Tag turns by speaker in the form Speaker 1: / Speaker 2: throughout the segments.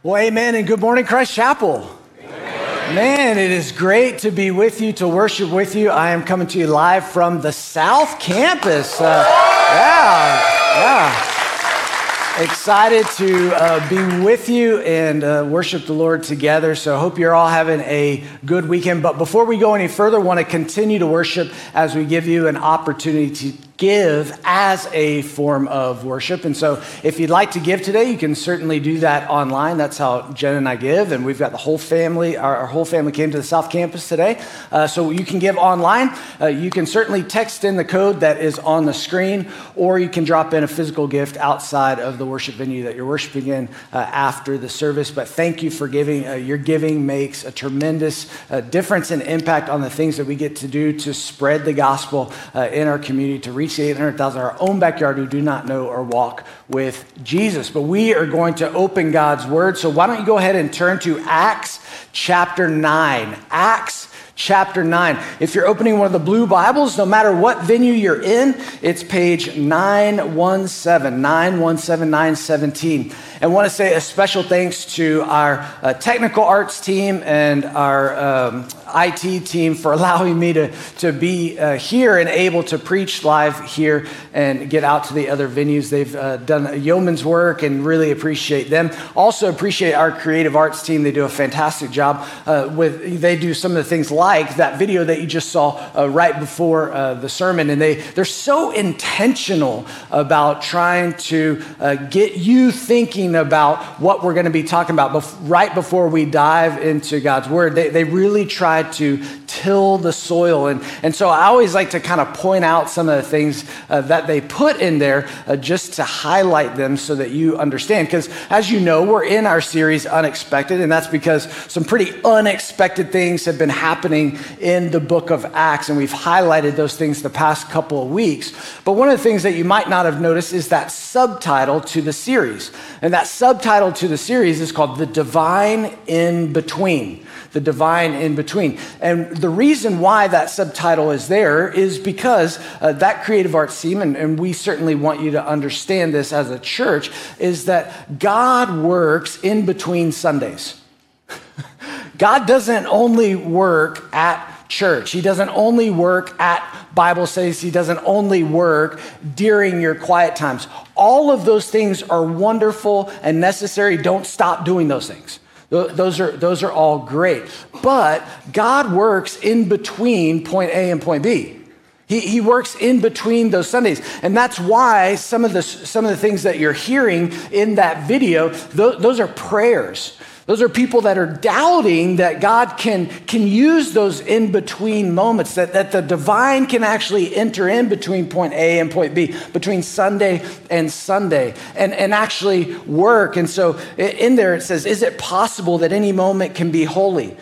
Speaker 1: Well, amen, and good morning, Christ Chapel. Man, it is great to be with you, to worship with you. I am coming to you live from the South Campus. Uh, yeah, yeah. Excited to uh, be with you and uh, worship the Lord together. So hope you're all having a good weekend. But before we go any further, want to continue to worship as we give you an opportunity to give as a form of worship. And so, if you'd like to give today, you can certainly do that online. That's how Jen and I give. And we've got the whole family, our, our whole family came to the South Campus today. Uh, so, you can give online. Uh, you can certainly text in the code that is on the screen, or you can drop in a physical gift outside of the worship venue that you're worshiping in uh, after the service. But thank you for giving. Uh, your giving makes a tremendous uh, difference and impact on the things that we get to do to spread the gospel uh, in our community, to reach reach 800,000 our own backyard who do not know or walk with Jesus. But we are going to open God's word. So why don't you go ahead and turn to Acts chapter 9. Acts chapter 9. If you're opening one of the blue Bibles, no matter what venue you're in, it's page 917, 917, 917. And want to say a special thanks to our uh, technical arts team and our um, IT team for allowing me to, to be uh, here and able to preach live here and get out to the other venues. They've uh, done a yeoman's work and really appreciate them. Also appreciate our creative arts team. They do a fantastic job uh, with, they do some of the things like that video that you just saw uh, right before uh, the sermon. And they, they're so intentional about trying to uh, get you thinking about what we're going to be talking about bef- right before we dive into God's word. They, they really try to till the soil. And, and so I always like to kind of point out some of the things uh, that they put in there uh, just to highlight them so that you understand. Because as you know, we're in our series Unexpected, and that's because some pretty unexpected things have been happening in the book of Acts, and we've highlighted those things the past couple of weeks. But one of the things that you might not have noticed is that subtitle to the series. And that subtitle to the series is called The Divine in Between the divine in between. And the reason why that subtitle is there is because uh, that creative arts team, and, and we certainly want you to understand this as a church, is that God works in between Sundays. God doesn't only work at church. He doesn't only work at Bible studies. He doesn't only work during your quiet times. All of those things are wonderful and necessary. Don't stop doing those things. Those are, those are all great. But God works in between point A and point B. He, he works in between those Sundays. And that's why some of, the, some of the things that you're hearing in that video, those, those are prayers. Those are people that are doubting that God can, can use those in between moments, that, that the divine can actually enter in between point A and point B, between Sunday and Sunday, and, and actually work. And so in there it says, Is it possible that any moment can be holy?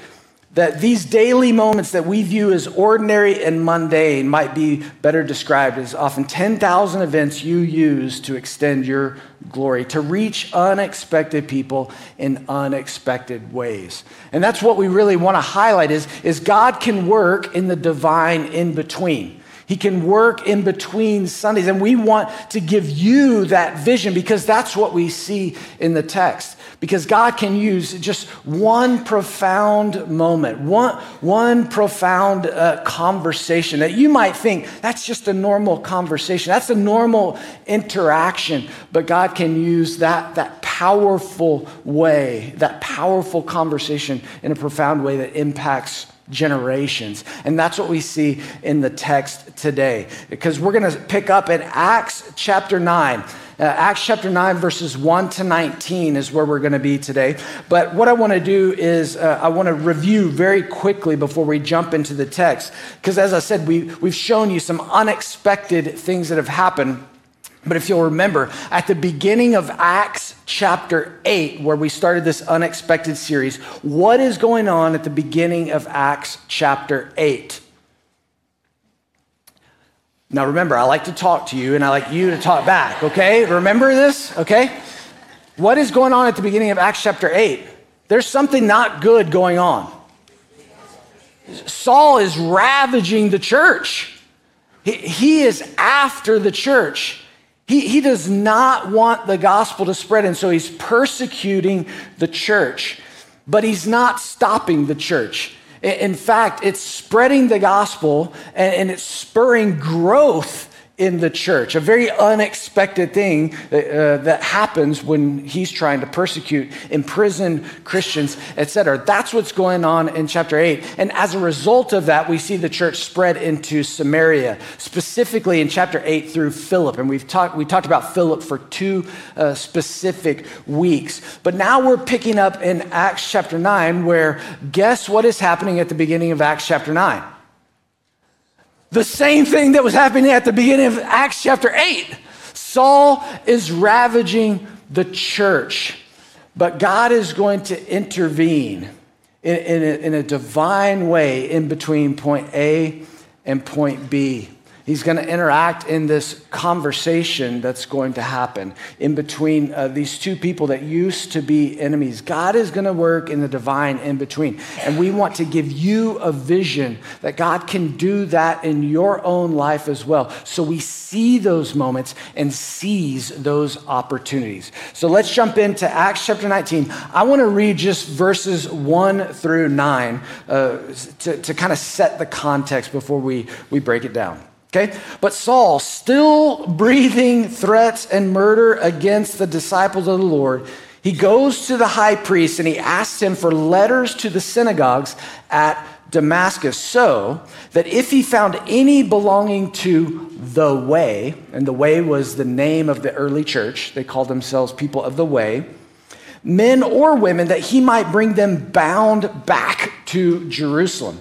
Speaker 1: That these daily moments that we view as ordinary and mundane might be better described as often 10,000 events you use to extend your glory, to reach unexpected people in unexpected ways. And that's what we really want to highlight is, is God can work in the divine in between. He can work in between Sundays. And we want to give you that vision because that's what we see in the text because God can use just one profound moment, one, one profound uh, conversation that you might think that's just a normal conversation, that's a normal interaction, but God can use that, that powerful way, that powerful conversation in a profound way that impacts generations. And that's what we see in the text today. Because we're going to pick up in Acts chapter 9. Uh, Acts chapter 9, verses 1 to 19 is where we're going to be today. But what I want to do is uh, I want to review very quickly before we jump into the text. Because as I said, we, we've shown you some unexpected things that have happened. But if you'll remember, at the beginning of Acts chapter 8, where we started this unexpected series, what is going on at the beginning of Acts chapter 8? Now, remember, I like to talk to you and I like you to talk back, okay? Remember this, okay? What is going on at the beginning of Acts chapter 8? There's something not good going on. Saul is ravaging the church, he, he is after the church. He, he does not want the gospel to spread, and so he's persecuting the church, but he's not stopping the church. In fact, it's spreading the gospel and, it's spurring growth in the church, a very unexpected thing that, uh, that happens when he's trying to persecute, imprison Christians, etc. That's what's going on in chapter 8. And as a result of that, we see the church spread into Samaria, specifically in chapter 8 through Philip. And we've talked, we talked about Philip for two uh, specific weeks. But now we're picking up in Acts chapter 9, where guess what is happening at the beginning of Acts chapter 9? The same thing that was happening at the beginning of Acts chapter 8. Saul is ravaging the church, but God is going to intervene in, in, a, in a divine way in between point A and point B. He's going to interact in this conversation that's going to happen in between uh, these two people that used to be enemies. God is going to work in the divine in between. And we want to give you a vision that God can do that in your own life as well. So we see those moments and seize those opportunities. So let's jump into Acts chapter 19. I want to read just verses 1 through 9 uh, to, to kind of set the context before we, we break it down. Okay? But Saul, still breathing threats and murder against the disciples of the Lord, he goes to the high priest and he asks him for letters to the synagogues at Damascus so that if he found any belonging to the way, and the way was the name of the early church, they called themselves people of the way, men or women, that he might bring them bound back to Jerusalem.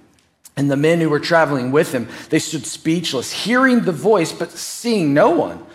Speaker 1: And the men who were traveling with him, they stood speechless, hearing the voice, but seeing no one.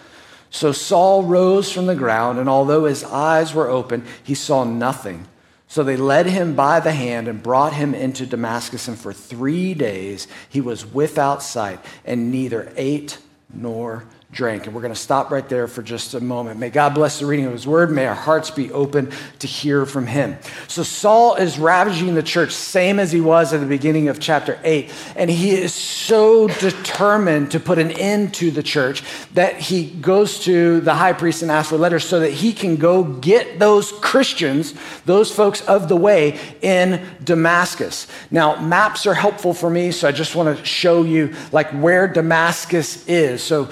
Speaker 1: So Saul rose from the ground, and although his eyes were open, he saw nothing. So they led him by the hand and brought him into Damascus, and for three days he was without sight and neither ate nor drank. And we're going to stop right there for just a moment. May God bless the reading of his word. May our hearts be open to hear from him. So Saul is ravaging the church, same as he was at the beginning of chapter 8. And he is so determined to put an end to the church that he goes to the high priest and asks for letters so that he can go get those Christians, those folks of the way in Damascus. Now, maps are helpful for me, so I just want to show you like where Damascus is. So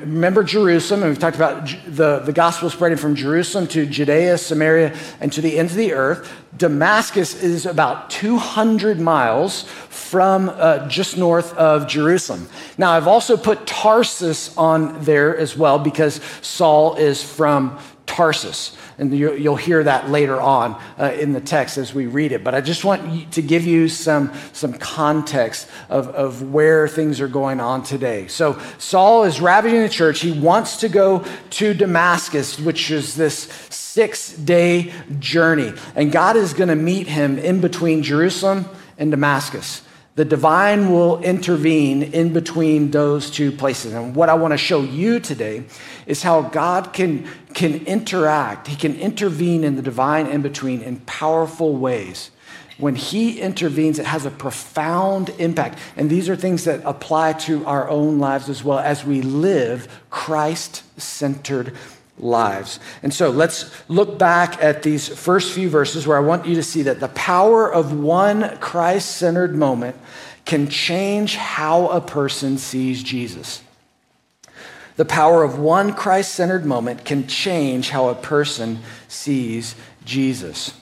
Speaker 1: remember Jerusalem, and we've talked about the, the gospel spreading from Jerusalem to Judea, Samaria, and to the ends of the earth. Damascus is about 200 miles from uh, just north of Jerusalem. Now, I've also put Tarsus on there as well because Saul is from Tarsus. And you'll hear that later on uh, in the text as we read it. But I just want to give you some, some context of, of where things are going on today. So, Saul is ravaging the church. He wants to go to Damascus, which is this six day journey. And God is going to meet him in between Jerusalem and Damascus the divine will intervene in between those two places. And what I want to show you today is how God can, can interact, He can intervene in the divine in between in powerful ways. When He intervenes, it has a profound impact. And these are things that apply to our own lives as well as we live Christ centered lives. And so let's look back at these first few verses where I want you to see that the power of one Christ centered moment can change how a person sees Jesus. The power of one Christ centered moment can change how a person sees Jesus.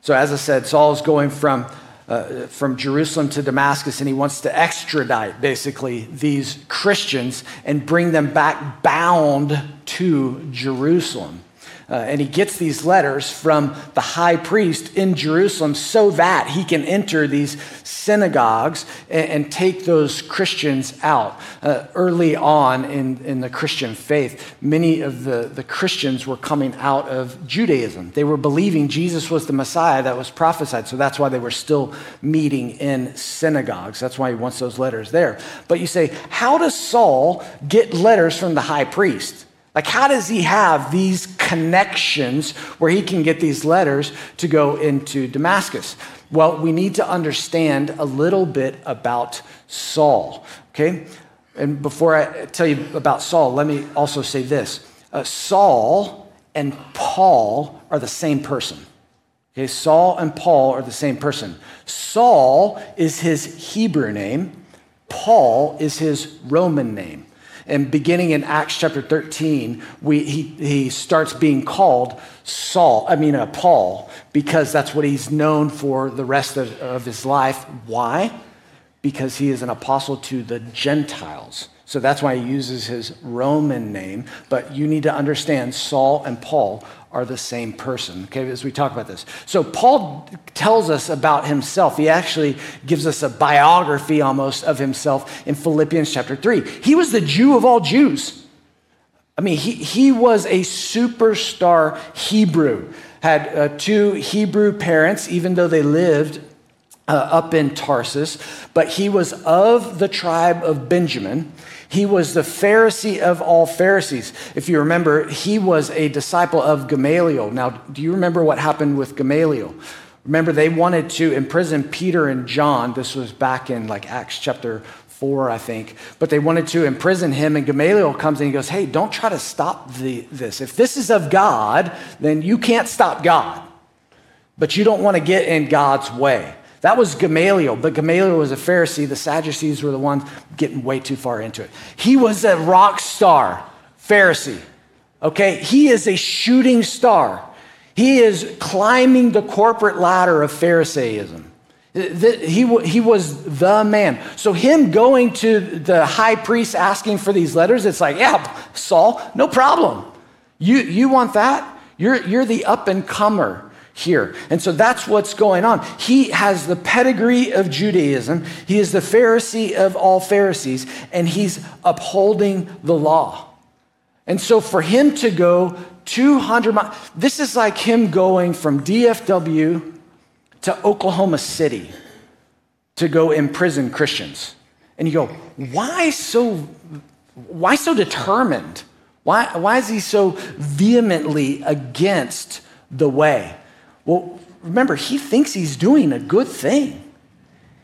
Speaker 1: So, as I said, Saul is going from uh, from Jerusalem to Damascus, and he wants to extradite basically these Christians and bring them back bound to Jerusalem. Uh, and he gets these letters from the high priest in Jerusalem so that he can enter these synagogues and, and take those Christians out. Uh, early on in, in the Christian faith, many of the, the Christians were coming out of Judaism. They were believing Jesus was the Messiah that was prophesied. So that's why they were still meeting in synagogues. That's why he wants those letters there. But you say, how does Saul get letters from the high priest? Like, how does he have these connections where he can get these letters to go into Damascus? Well, we need to understand a little bit about Saul, okay? And before I tell you about Saul, let me also say this uh, Saul and Paul are the same person. Okay, Saul and Paul are the same person. Saul is his Hebrew name, Paul is his Roman name. And beginning in Acts chapter 13, we, he, he starts being called Saul, I mean, uh, Paul, because that's what he's known for the rest of, of his life. Why? Because he is an apostle to the Gentiles. So that's why he uses his Roman name. But you need to understand Saul and Paul are the same person, okay, as we talk about this. So Paul tells us about himself. He actually gives us a biography almost of himself in Philippians chapter 3. He was the Jew of all Jews. I mean, he, he was a superstar Hebrew, had uh, two Hebrew parents, even though they lived uh, up in Tarsus, but he was of the tribe of Benjamin. He was the Pharisee of all Pharisees. If you remember, he was a disciple of Gamaliel. Now, do you remember what happened with Gamaliel? Remember, they wanted to imprison Peter and John. This was back in like Acts chapter 4, I think. But they wanted to imprison him, and Gamaliel comes and he goes, Hey, don't try to stop the, this. If this is of God, then you can't stop God. But you don't want to get in God's way. That was Gamaliel, but Gamaliel was a Pharisee. The Sadducees were the ones getting way too far into it. He was a rock star Pharisee. Okay? He is a shooting star. He is climbing the corporate ladder of Pharisaism. He, he was the man. So, him going to the high priest asking for these letters, it's like, yeah, Saul, no problem. You, you want that? You're, you're the up and comer here. And so that's what's going on. He has the pedigree of Judaism, he is the Pharisee of all Pharisees, and he's upholding the law. And so for him to go 200 miles, this is like him going from DFW to Oklahoma City to go imprison Christians. And you go, why so, why so determined? Why, why is he so vehemently against the way? Well, remember, he thinks he's doing a good thing.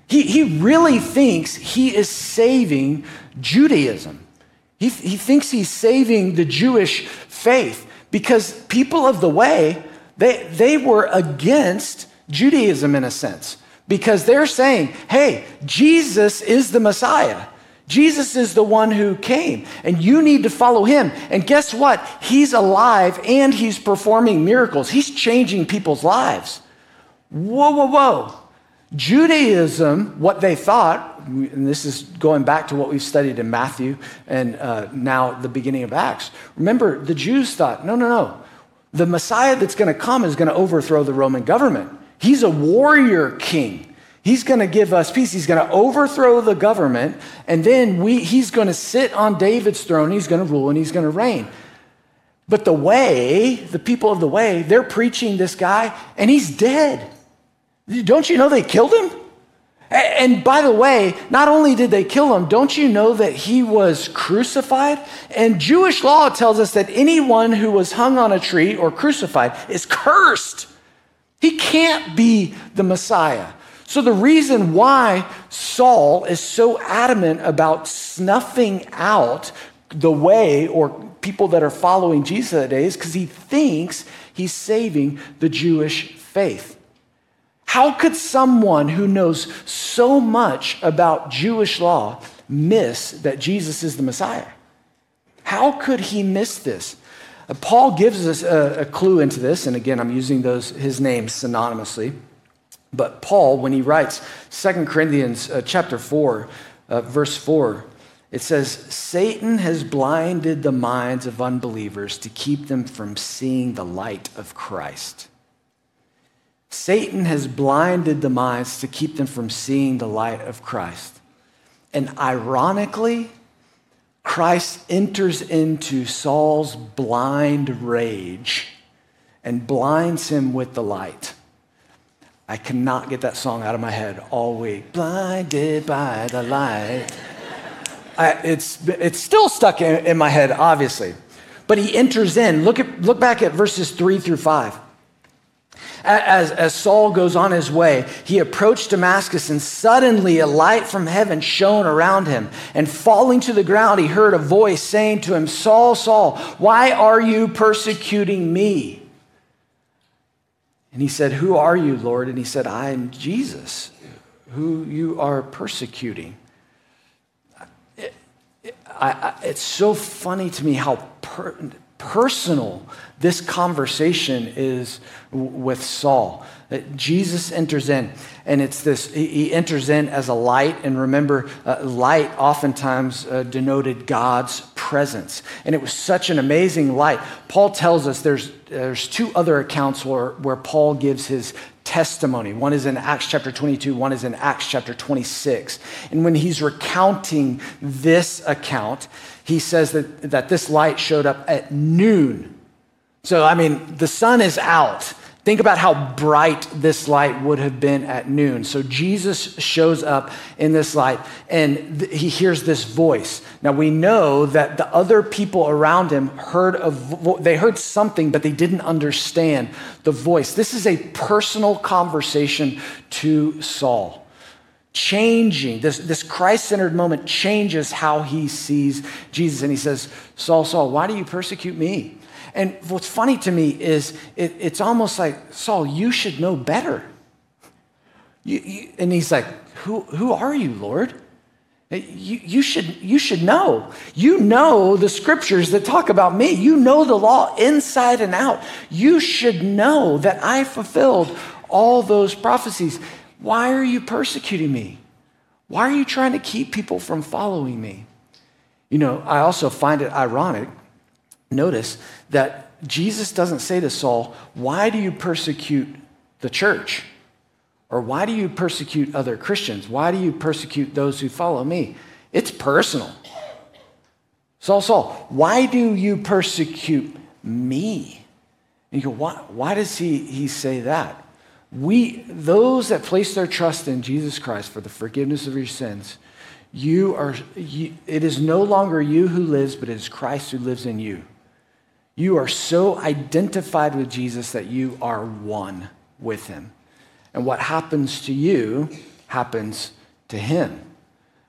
Speaker 1: He, he really thinks he is saving Judaism. He, he thinks he's saving the Jewish faith because people of the way, they, they were against Judaism in a sense because they're saying, hey, Jesus is the Messiah. Jesus is the one who came, and you need to follow him. And guess what? He's alive and he's performing miracles. He's changing people's lives. Whoa, whoa, whoa. Judaism, what they thought, and this is going back to what we've studied in Matthew and uh, now the beginning of Acts. Remember, the Jews thought, no, no, no. The Messiah that's going to come is going to overthrow the Roman government. He's a warrior king. He's going to give us peace. He's going to overthrow the government, and then we, he's going to sit on David's throne. He's going to rule and he's going to reign. But the way, the people of the way, they're preaching this guy, and he's dead. Don't you know they killed him? And by the way, not only did they kill him, don't you know that he was crucified? And Jewish law tells us that anyone who was hung on a tree or crucified is cursed. He can't be the Messiah. So, the reason why Saul is so adamant about snuffing out the way or people that are following Jesus today is because he thinks he's saving the Jewish faith. How could someone who knows so much about Jewish law miss that Jesus is the Messiah? How could he miss this? Uh, Paul gives us a, a clue into this, and again, I'm using those his names synonymously. But Paul, when he writes 2 Corinthians uh, chapter 4, uh, verse 4, It says, Satan has blinded the minds of unbelievers to keep them from seeing the light of Christ. Satan has blinded the minds to keep them from seeing the light of Christ. And ironically, Christ enters into Saul's blind rage and blinds him with the light. I cannot get that song out of my head all week. Blinded by the light. I, it's, it's still stuck in, in my head, obviously. But he enters in. Look, at, look back at verses three through five. As, as Saul goes on his way, he approached Damascus, and suddenly a light from heaven shone around him. And falling to the ground, he heard a voice saying to him, Saul, Saul, why are you persecuting me? And he said, Who are you, Lord? And he said, I am Jesus, who you are persecuting. It, it, I, I, it's so funny to me how per, personal this conversation is with Saul. Jesus enters in, and it's this, he enters in as a light, and remember, uh, light oftentimes uh, denoted God's presence. And it was such an amazing light. Paul tells us there's, there's two other accounts where, where Paul gives his testimony. One is in Acts chapter 22, one is in Acts chapter 26. And when he's recounting this account, he says that, that this light showed up at noon. So, I mean, the sun is out. Think about how bright this light would have been at noon. So Jesus shows up in this light and th- he hears this voice. Now we know that the other people around him heard a vo- they heard something but they didn't understand the voice. This is a personal conversation to Saul changing. This, this Christ centered moment changes how he sees Jesus. And he says, Saul, Saul, why do you persecute me? And what's funny to me is it, it's almost like, Saul, you should know better. You, you, and he's like, who, who are you, Lord? You, you, should, you should know. You know the scriptures that talk about me. You know the law inside and out. You should know that I fulfilled all those prophecies. Why are you persecuting me? Why are you trying to keep people from following me? You know, I also find it ironic, notice, that Jesus doesn't say to Saul, Why do you persecute the church? Or why do you persecute other Christians? Why do you persecute those who follow me? It's personal. Saul, Saul, why do you persecute me? And you go, why, why does he, he say that? We, those that place their trust in Jesus Christ for the forgiveness of your sins, you are, you, it is no longer you who lives, but it is Christ who lives in you. You are so identified with Jesus that you are one with him. And what happens to you happens to him.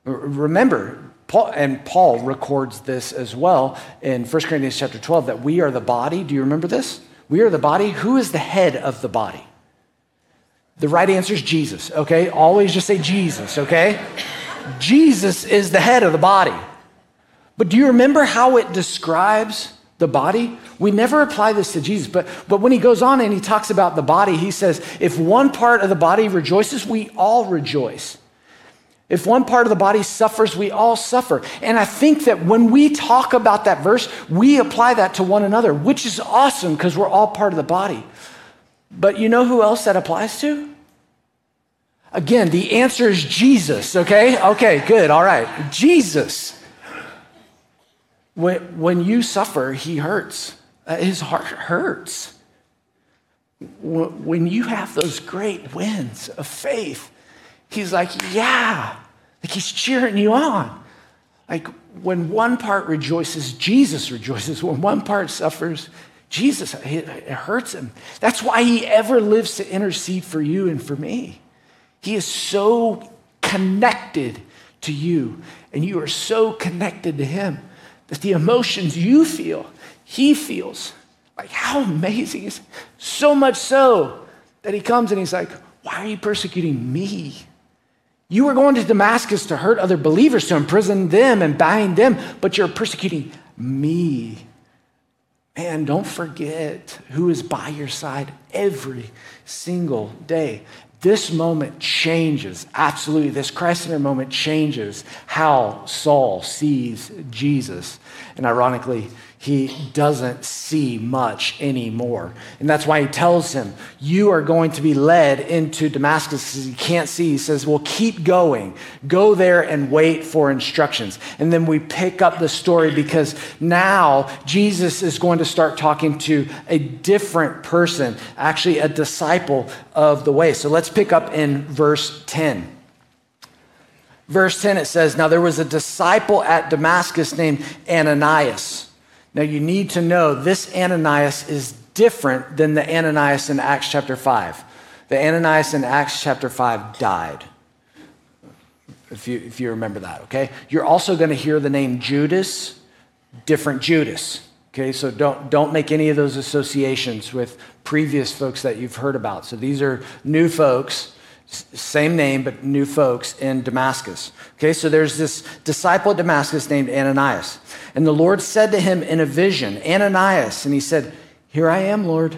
Speaker 1: Remember, Paul, and Paul records this as well in 1 Corinthians chapter 12 that we are the body. Do you remember this? We are the body. Who is the head of the body? The right answer is Jesus, okay? Always just say Jesus, okay? Jesus is the head of the body. But do you remember how it describes the body? We never apply this to Jesus, but, but when he goes on and he talks about the body, he says, if one part of the body rejoices, we all rejoice. If one part of the body suffers, we all suffer. And I think that when we talk about that verse, we apply that to one another, which is awesome because we're all part of the body. But you know who else that applies to? Again, the answer is Jesus, okay? Okay, good, all right. Jesus. When, when you suffer, he hurts. Uh, his heart hurts. When you have those great wins of faith, he's like, yeah, like he's cheering you on. Like when one part rejoices, Jesus rejoices. When one part suffers, Jesus, it hurts him. That's why he ever lives to intercede for you and for me. He is so connected to you, and you are so connected to Him that the emotions you feel, He feels. Like, how amazing is so much so that He comes and He's like, Why are you persecuting me? You were going to Damascus to hurt other believers, to imprison them and bind them, but you're persecuting me. Man, don't forget who is by your side every single day this moment changes, absolutely, this Christ centered moment changes how Saul sees Jesus. And ironically, he doesn't see much anymore. And that's why he tells him, You are going to be led into Damascus because he can't see. He says, Well, keep going. Go there and wait for instructions. And then we pick up the story because now Jesus is going to start talking to a different person, actually, a disciple of the way. So let's pick up in verse 10 verse 10 it says now there was a disciple at damascus named ananias now, you need to know this Ananias is different than the Ananias in Acts chapter 5. The Ananias in Acts chapter 5 died. If you, if you remember that, okay? You're also going to hear the name Judas, different Judas. Okay, so don't, don't make any of those associations with previous folks that you've heard about. So these are new folks same name, but new folks in Damascus. Okay, so there's this disciple at Damascus named Ananias. And the Lord said to him in a vision, Ananias, and he said, Here I am, Lord.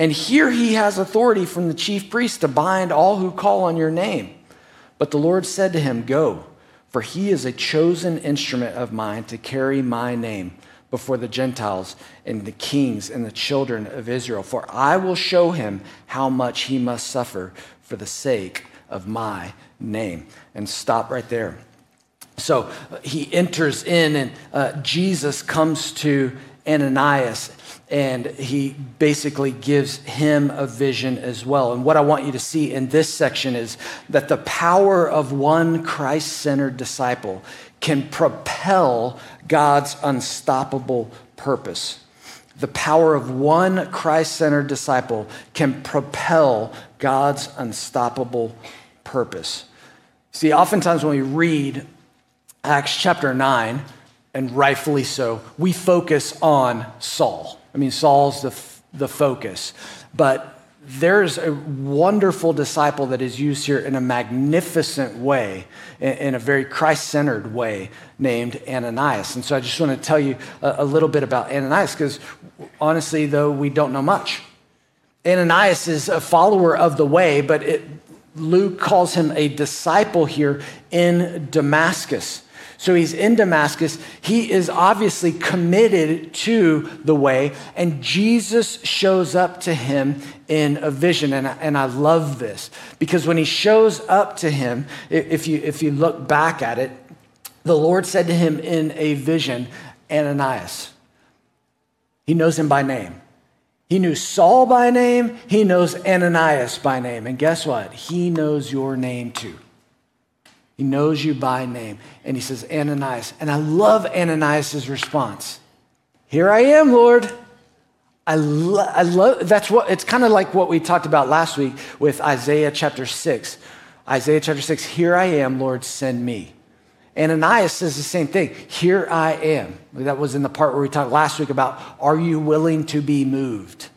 Speaker 1: And here he has authority from the chief priest to bind all who call on your name. But the Lord said to him, Go, for he is a chosen instrument of mine to carry my name before the Gentiles and the kings and the children of Israel. For I will show him how much he must suffer for the sake of my name. And stop right there. So he enters in, and uh, Jesus comes to Ananias and he basically gives him a vision as well. And what I want you to see in this section is that the power of one Christ centered disciple can propel God's unstoppable purpose. The power of one Christ centered disciple can propel God's unstoppable purpose. See, oftentimes when we read Acts chapter 9, and rightfully so, we focus on Saul I mean, Saul's the, the focus. But there's a wonderful disciple that is used here in a magnificent way, in a very Christ centered way, named Ananias. And so I just want to tell you a, little bit about Ananias because honestly, though, we don't know much. Ananias is a follower of the way, but it, Luke calls him a disciple here in Damascus. So he's in Damascus. He is obviously committed to the way, and Jesus shows up to him in a vision. And, and I love this because when he shows up to him, if you, if you look back at it, the Lord said to him in a vision, Ananias. He knows him by name. He knew Saul by name, he knows Ananias by name. And guess what? He knows your name too. He knows you by name. And he says, Ananias. And I love Ananias' response. Here I am, Lord. I, lo- I love that's what it's kind of like what we talked about last week with Isaiah chapter 6. Isaiah chapter 6, here I am, Lord, send me. Ananias says the same thing. Here I am. That was in the part where we talked last week about are you willing to be moved?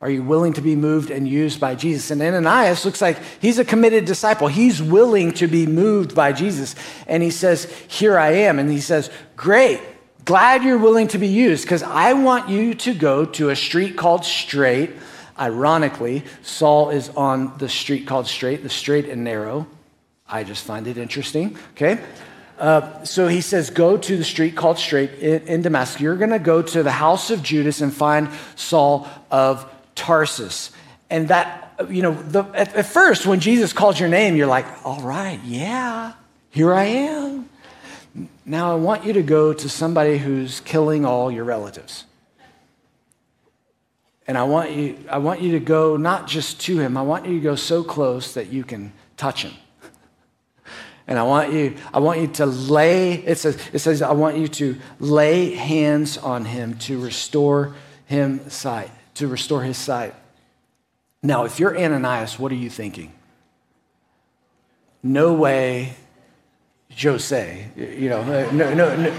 Speaker 1: Are you willing to be moved and used by Jesus? And Ananias looks like he's a committed disciple. He's willing to be moved by Jesus. And he says, Here I am. And he says, Great, glad you're willing to be used because I want you to go to a street called Straight. Ironically, Saul is on the street called Straight, the straight and narrow. I just find it interesting, okay? Uh, so he says, Go to the street called Straight in, in Damascus. You're going to go to the house of Judas and find Saul of Tarsus. And that, you know, the, at, at first, when Jesus calls your name, you're like, all right, yeah, here I am. Now I want you to go to somebody who's killing all your relatives. And I want you, I want you to go not just to him, I want you to go so close that you can touch him. And I want you, I want you to lay, it says, it says, I want you to lay hands on him to restore him sight to restore his sight. Now, if you're Ananias, what are you thinking? no way, Jose. You know, no, no, no,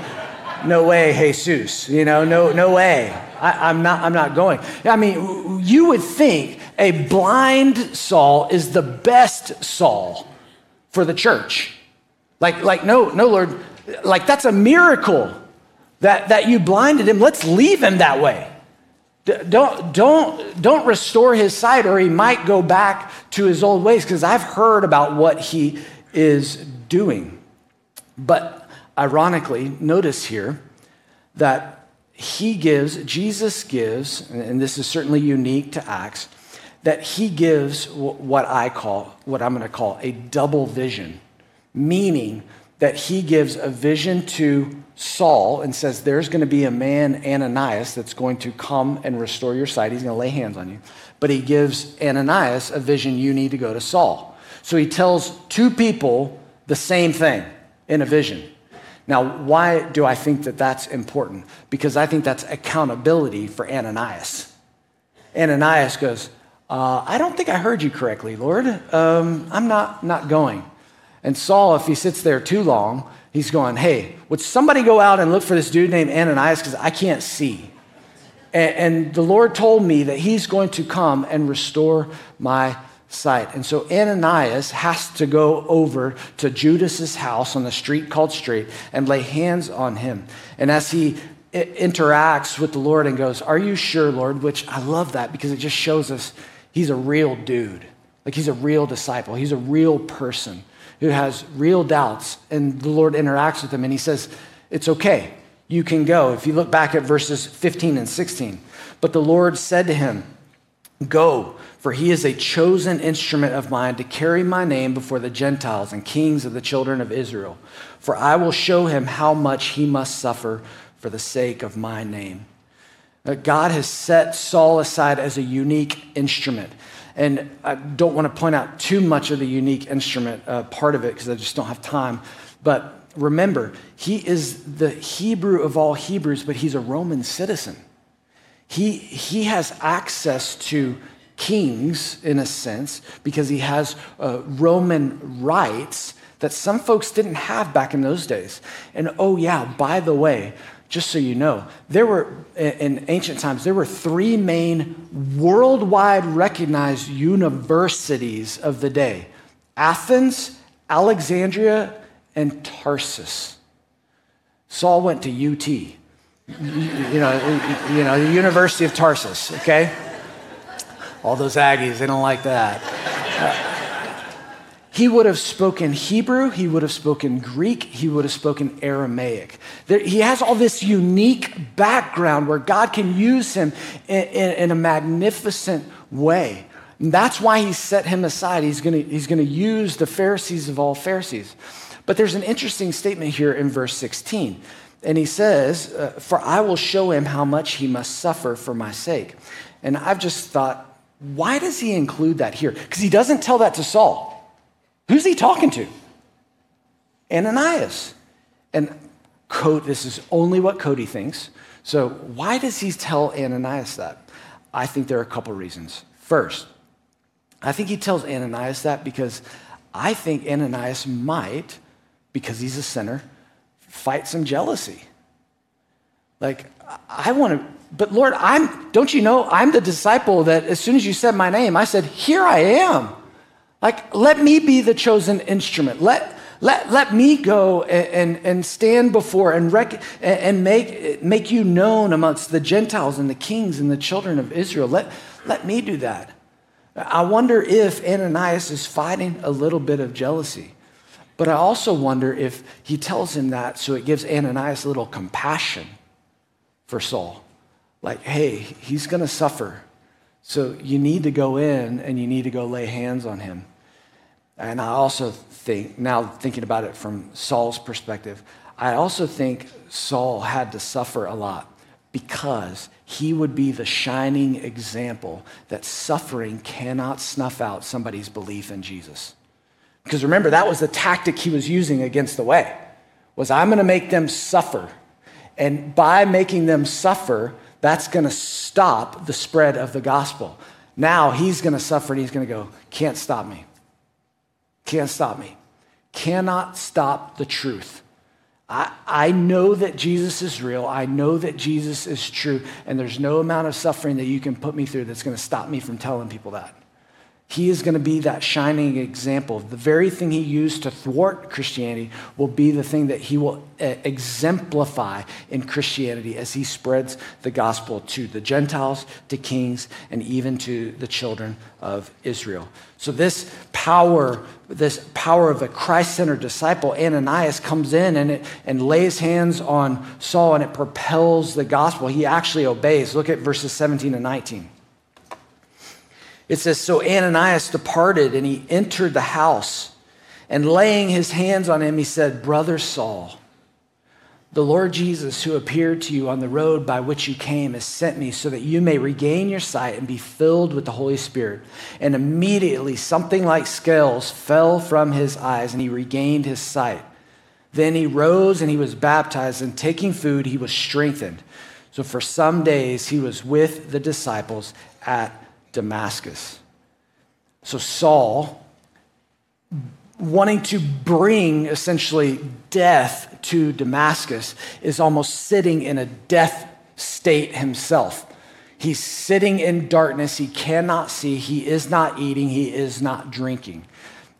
Speaker 1: no way, Jesus. You know, no, no way. I, I'm, not, I'm not going. I mean, you would think a blind Saul is the best Saul for the church. Like, like no, no, Lord, like that's a miracle that, that you blinded him. Let's leave him that way. Don't, don't, don't restore his sight, or he might go back to his old ways, because I've heard about what he is doing. But ironically, notice here that he gives, Jesus gives, and this is certainly unique to Acts, that he gives what I call, what I'm going to call a double vision, meaning that he gives a vision to Saul and says, There's going to be a man, Ananias, that's going to come and restore your sight. He's going to lay hands on you. But he gives Ananias a vision you need to go to Saul. So he tells two people the same thing in a vision. Now, why do I think that that's important? Because I think that's accountability for Ananias. Ananias goes, uh, I don't think I heard you correctly, Lord. Um, I'm not, not going. And Saul, if he sits there too long, he's going, Hey, would somebody go out and look for this dude named Ananias? Because I can't see. And, and the Lord told me that he's going to come and restore my sight. And so Ananias has to go over to Judas's house on the street called Straight and lay hands on him. And as he interacts with the Lord and goes, Are you sure, Lord? Which I love that because it just shows us he's a real dude. Like he's a real disciple, he's a real person who has real doubts. And the Lord interacts with him and he says, It's okay. You can go. If you look back at verses 15 and 16. But the Lord said to him, Go, for he is a chosen instrument of mine to carry my name before the Gentiles and kings of the children of Israel. For I will show him how much he must suffer for the sake of my name. God has set Saul aside as a unique instrument. And I don't want to point out too much of the unique instrument uh, part of it because I just don't have time. But remember, he is the Hebrew of all Hebrews, but he's a Roman citizen. He, he has access to kings, in a sense, because he has uh, Roman rights that some folks didn't have back in those days. And oh, yeah, by the way, just so you know, there were, in ancient times, there were three main worldwide recognized universities of the day Athens, Alexandria, and Tarsus. Saul went to UT, you know, you know, the University of Tarsus, okay? All those Aggies, they don't like that. He would have spoken Hebrew, he would have spoken Greek, he would have spoken Aramaic. There, he has all this unique background where God can use him in, in, in a magnificent way. And that's why he set him aside. He's going he's to use the Pharisees of all Pharisees. But there's an interesting statement here in verse 16. And he says, uh, For I will show him how much he must suffer for my sake. And I've just thought, why does he include that here? Because he doesn't tell that to Saul. Who's he talking to? Ananias. And Cody, this is only what Cody thinks. So why does he tell Ananias that? I think there are a couple reasons. First, I think he tells Ananias that because I think Ananias might, because he's a sinner, fight some jealousy. Like, I want to, but Lord, I'm, don't you know, I'm the disciple that as soon as you said my name, I said, Here I am. Like, let me be the chosen instrument. Let, let, let me go and, and, and stand before and, rec- and make, make you known amongst the Gentiles and the kings and the children of Israel. Let, let me do that. I wonder if Ananias is fighting a little bit of jealousy. But I also wonder if he tells him that so it gives Ananias a little compassion for Saul. Like, hey, he's going to suffer. So you need to go in and you need to go lay hands on him. And I also think, now thinking about it from Saul's perspective, I also think Saul had to suffer a lot because he would be the shining example that suffering cannot snuff out somebody's belief in Jesus. Because remember, that was the tactic he was using against the way, was I'm going to make them suffer. And by making them suffer, that's going to stop the spread of the gospel. Now he's going to suffer and he's going to go, can't stop me. Can't stop me. cannot stop the truth. I, I know that Jesus is real. I know that Jesus is true. And there's no amount of suffering that you can put me through that's going to stop me from telling people that. He is going to be that shining example. The very thing he used to thwart Christianity will be the thing that he will uh, exemplify in Christianity as he spreads the gospel to the Gentiles, to kings, and even to the children of Israel. So this power, this power of a Christ-centered disciple, Ananias comes in and, it, and lays hands on Saul and it propels the gospel. He actually obeys. Look at verses 17 and 19. It says, So Ananias departed and he entered the house. And laying his hands on him, he said, Brother Saul, the Lord Jesus, who appeared to you on the road by which you came, has sent me so that you may regain your sight and be filled with the Holy Spirit. And immediately something like scales fell from his eyes, and he regained his sight. Then he rose and he was baptized, and taking food, he was strengthened. So for some days he was with the disciples at Damascus. So Saul, wanting to bring essentially death to Damascus, is almost sitting in a death state himself. He's sitting in darkness. He cannot see. He is not eating. He is not drinking.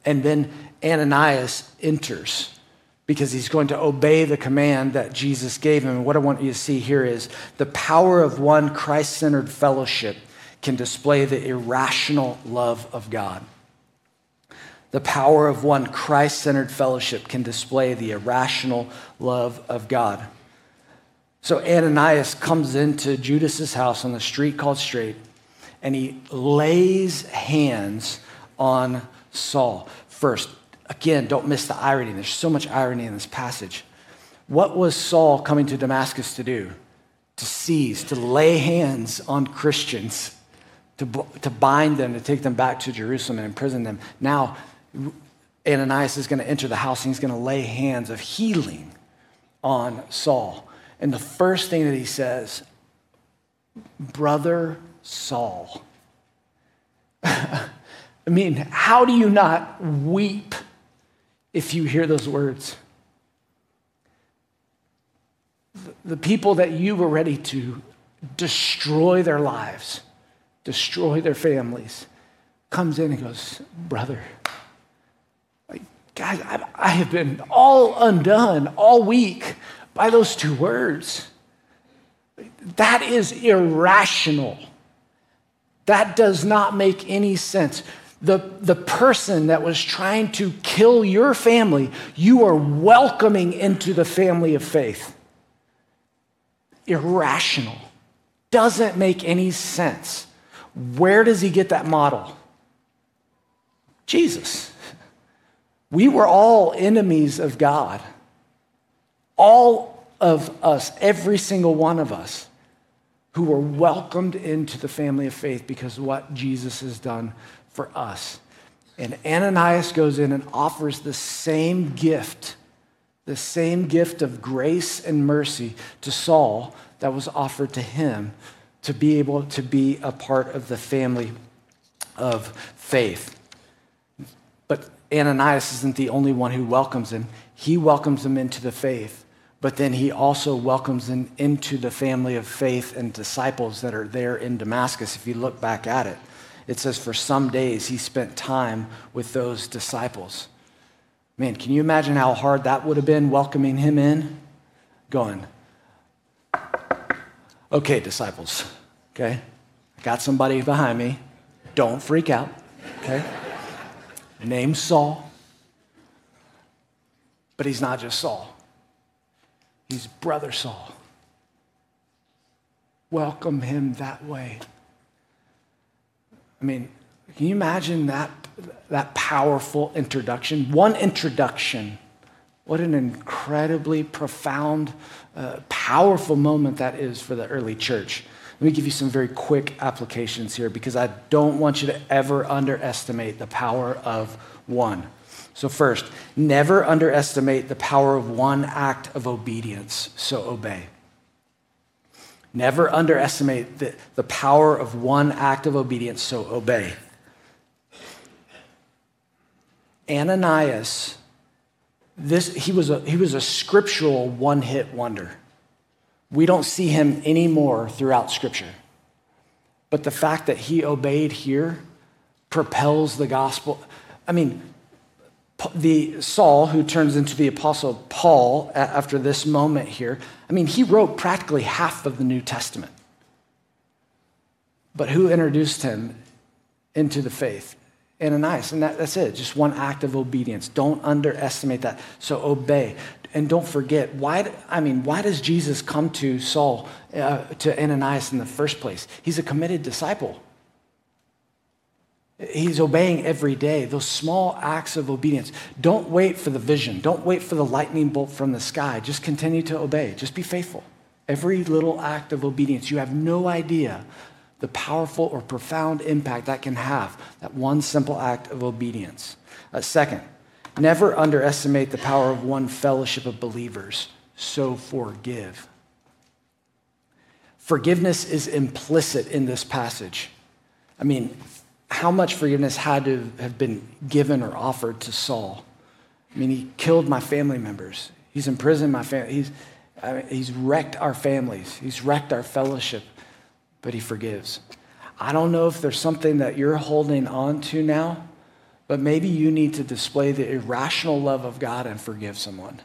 Speaker 1: And then Ananias enters because he's going to obey the command that Jesus gave him. And what I want you to see here is the power of one Christ centered fellowship can display the irrational love of God. The power of one Christ centered fellowship can display the irrational love of God. So Ananias comes into Judas's house on the street called Straight, and he lays hands on Saul. First, again, don't miss the irony. There's so much irony in this passage. What was Saul coming to Damascus to do? To seize, to lay hands on Christians to, to bind them, to take them back to Jerusalem and imprison them. Now, Ananias is going to enter the house and he's going to lay hands of healing on Saul. And the first thing that he says, Brother Saul. I mean, how do you not weep if you hear those words? The people that you were ready to destroy their lives destroy their families, comes in and goes, Brother, guys, I, I have been all undone all week by those two words. That is irrational. That does not make any sense. The, the person that was trying to kill your family, you are welcoming into the family of faith. Irrational. Doesn't make any sense. Where does he get that model? Jesus. We were all enemies of God. All of us, every single one of us, who were welcomed into the family of faith because of what Jesus has done for us. And Ananias goes in and offers the same gift, the same gift of grace and mercy to Saul that was offered to him to be able to be a part of the family of faith. But Ananias isn't the only one who welcomes him. He welcomes him into the faith, but then he also welcomes him into the family of faith and disciples that are there in Damascus. If you look back at it, it says for some days he spent time with those disciples. Man, can you imagine how hard that would have been welcoming him in? Going, Okay, disciples, okay? I got somebody behind me. Don't freak out, okay? Name Saul. But he's not just Saul, he's brother Saul. Welcome him that way. I mean, can you imagine that, that powerful introduction? One introduction what an incredibly profound, uh, powerful moment that is for the early church. Let me give you some very quick applications here because I don't want you to ever underestimate the power of one. So, first, never underestimate the power of one act of obedience, so obey. Never underestimate the, the power of one act of obedience, so obey. Ananias this, he, was a, he was a scriptural one hit wonder. We don't see him anymore throughout Scripture. But the fact that he obeyed here propels the gospel. I mean, the Saul, who turns into the apostle Paul after this moment here, I mean, he wrote practically half of the New Testament. But who introduced him into the faith? Ananias, and that, that's it. Just one act of obedience. Don't underestimate that. So obey, and don't forget why. I mean, why does Jesus come to Saul, uh, to Ananias in the first place? He's a committed disciple. He's obeying every day, those small acts of obedience. Don't wait for the vision. Don't wait for the lightning bolt from the sky. Just continue to obey. Just be faithful. Every little act of obedience, you have no idea the powerful or profound impact that can have, that one simple act of obedience. Uh, second, never underestimate the power of one fellowship of believers. So forgive. Forgiveness is implicit in this passage. I mean, how much forgiveness had to have been given or offered to Saul? I mean, he killed my family members. He's imprisoned my family. He's, I mean, he's wrecked our families. He's wrecked our fellowship but he forgives. I don't know if there's something that you're holding on to now, but maybe you need to display the irrational love of God and forgive someone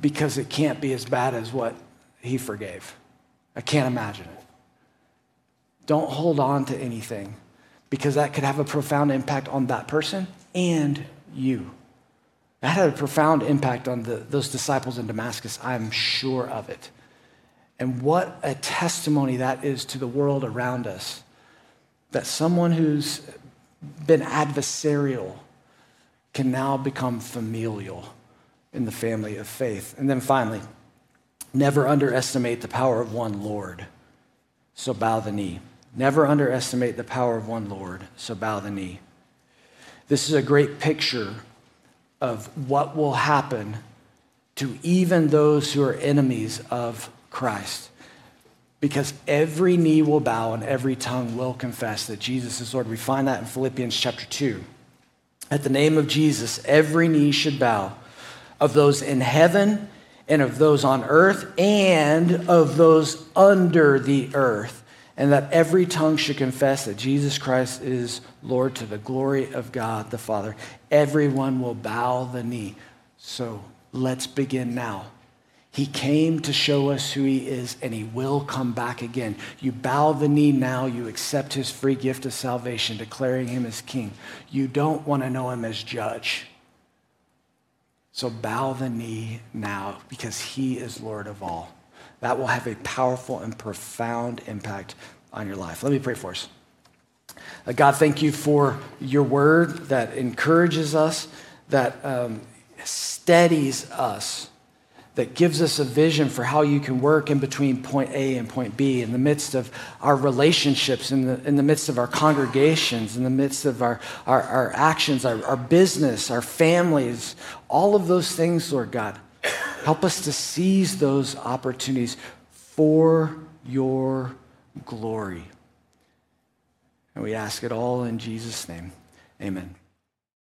Speaker 1: because it can't be as bad as what he forgave. I can't imagine it. Don't hold on to anything because that could have a profound impact on that person and you. That had a profound impact on the, those disciples in Damascus. I'm sure of it. And what a testimony that is to the world around us. That someone who's been adversarial can now become familial in the family of faith. And then finally, never underestimate the power of one Lord. So bow the knee. Never underestimate the power of one Lord. So bow the knee. This is a great picture of what will happen to even those who are enemies of Christ. Because every knee will bow and every tongue will confess that Jesus is Lord. We find that in Philippians chapter 2. At the name of Jesus, every knee should bow of those in heaven and of those on earth and of those under the earth, and that every tongue should confess that Jesus Christ is Lord to the glory of God the Father. Everyone will bow the knee. So let's begin now. He came to show us who he is, and he will come back again. You bow the knee now, you accept his free gift of salvation, declaring him as king. You don't want to know him as judge. So bow the knee now because he is Lord of all. That will have a powerful and profound impact on your life. Let me pray for us. Uh, God, thank you for your word that encourages us, that um, steadies us that gives us a vision for how you can work in between point A and point B, in the midst of our relationships, in the, in the midst of our congregations, in the midst of our, our, our actions, our, our business, our families, all of those things, Lord God. Help us to seize those opportunities for your glory. And we ask it all in Jesus' name. Amen.